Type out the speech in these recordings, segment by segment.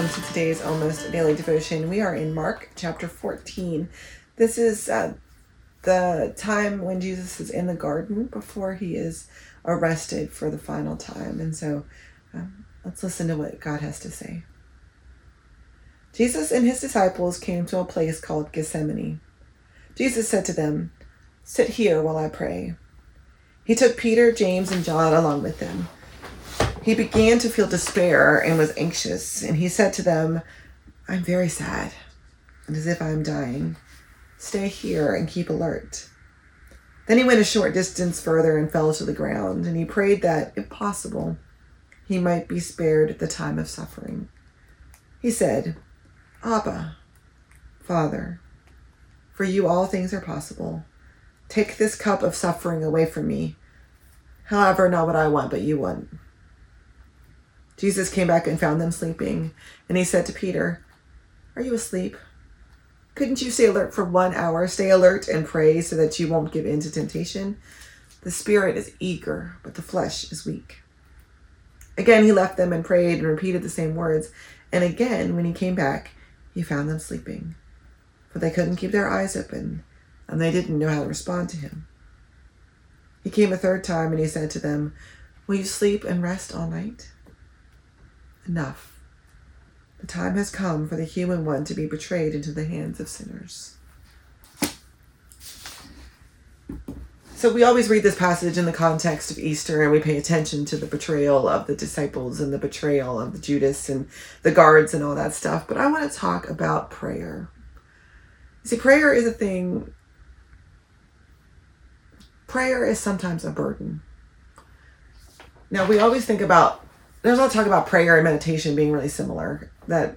welcome to today's almost daily devotion. We are in Mark chapter 14. This is uh, the time when Jesus is in the garden before he is arrested for the final time. And so um, let's listen to what God has to say. Jesus and his disciples came to a place called Gethsemane. Jesus said to them, Sit here while I pray. He took Peter, James, and John along with him. He began to feel despair and was anxious, and he said to them, I'm very sad, and as if I am dying. Stay here and keep alert. Then he went a short distance further and fell to the ground, and he prayed that, if possible, he might be spared the time of suffering. He said, Abba, Father, for you all things are possible. Take this cup of suffering away from me. However, not what I want, but you want. Jesus came back and found them sleeping, and he said to Peter, Are you asleep? Couldn't you stay alert for one hour? Stay alert and pray so that you won't give in to temptation. The spirit is eager, but the flesh is weak. Again, he left them and prayed and repeated the same words. And again, when he came back, he found them sleeping, for they couldn't keep their eyes open, and they didn't know how to respond to him. He came a third time and he said to them, Will you sleep and rest all night? Enough. The time has come for the human one to be betrayed into the hands of sinners. So we always read this passage in the context of Easter and we pay attention to the betrayal of the disciples and the betrayal of the Judas and the guards and all that stuff. But I want to talk about prayer. See, prayer is a thing, prayer is sometimes a burden. Now, we always think about there's a lot of talk about prayer and meditation being really similar. That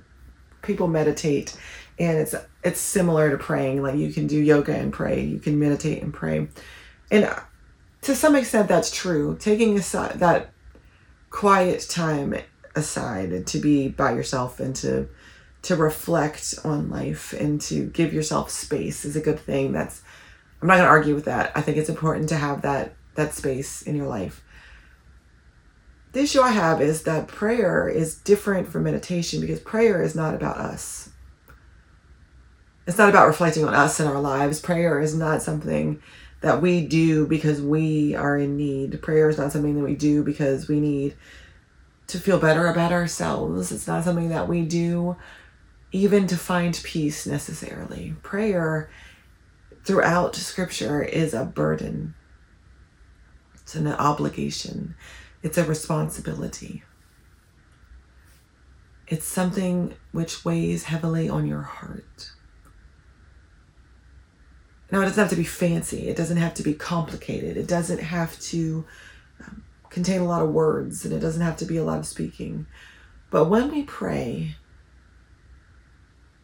people meditate, and it's it's similar to praying. Like you can do yoga and pray, you can meditate and pray, and to some extent that's true. Taking aside that quiet time aside to be by yourself and to to reflect on life and to give yourself space is a good thing. That's I'm not going to argue with that. I think it's important to have that that space in your life the issue I have is that prayer is different from meditation because prayer is not about us. It's not about reflecting on us and our lives. Prayer is not something that we do because we are in need. Prayer is not something that we do because we need to feel better about ourselves. It's not something that we do even to find peace necessarily. Prayer throughout scripture is a burden, it's an obligation. It's a responsibility. It's something which weighs heavily on your heart. Now, it doesn't have to be fancy. It doesn't have to be complicated. It doesn't have to um, contain a lot of words and it doesn't have to be a lot of speaking. But when we pray,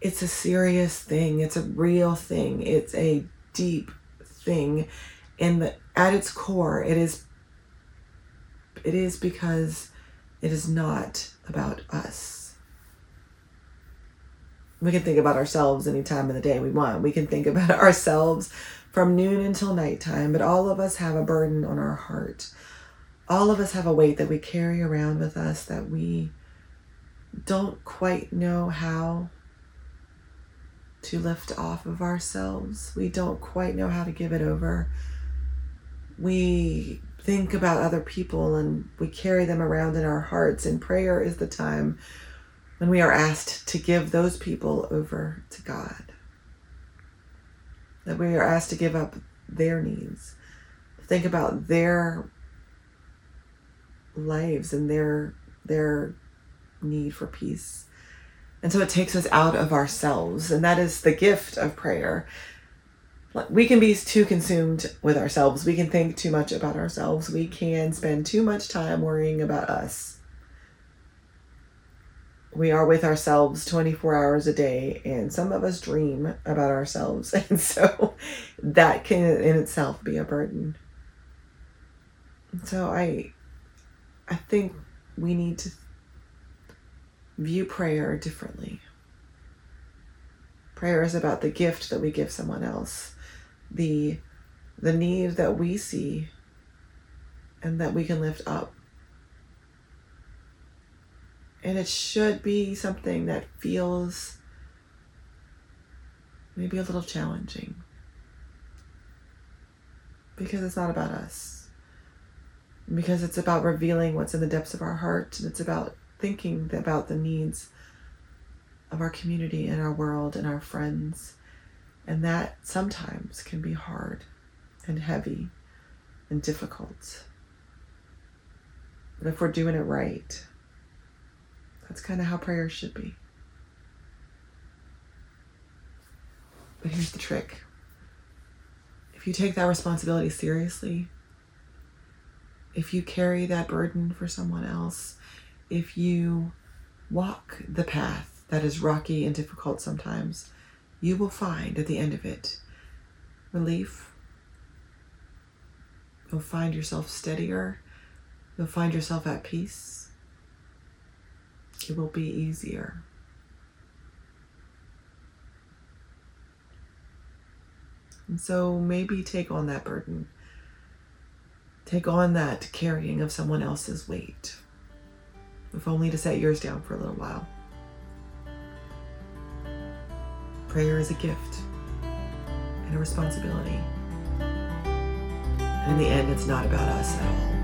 it's a serious thing. It's a real thing. It's a deep thing. And at its core, it is it is because it is not about us. We can think about ourselves any time of the day we want. We can think about ourselves from noon until nighttime, but all of us have a burden on our heart. All of us have a weight that we carry around with us that we don't quite know how to lift off of ourselves. We don't quite know how to give it over. We think about other people and we carry them around in our hearts. And prayer is the time when we are asked to give those people over to God. That we are asked to give up their needs, think about their lives and their their need for peace. And so it takes us out of ourselves, and that is the gift of prayer we can be too consumed with ourselves. We can think too much about ourselves. We can spend too much time worrying about us. We are with ourselves 24 hours a day, and some of us dream about ourselves. And so that can in itself be a burden. So I I think we need to view prayer differently. Prayer is about the gift that we give someone else the the need that we see and that we can lift up. And it should be something that feels maybe a little challenging because it's not about us. Because it's about revealing what's in the depths of our heart and it's about thinking about the needs of our community and our world and our friends. And that sometimes can be hard and heavy and difficult. But if we're doing it right, that's kind of how prayer should be. But here's the trick if you take that responsibility seriously, if you carry that burden for someone else, if you walk the path that is rocky and difficult sometimes, you will find at the end of it relief. You'll find yourself steadier. You'll find yourself at peace. It will be easier. And so maybe take on that burden. Take on that carrying of someone else's weight, if only to set yours down for a little while. Prayer is a gift and a responsibility. And in the end, it's not about us at all.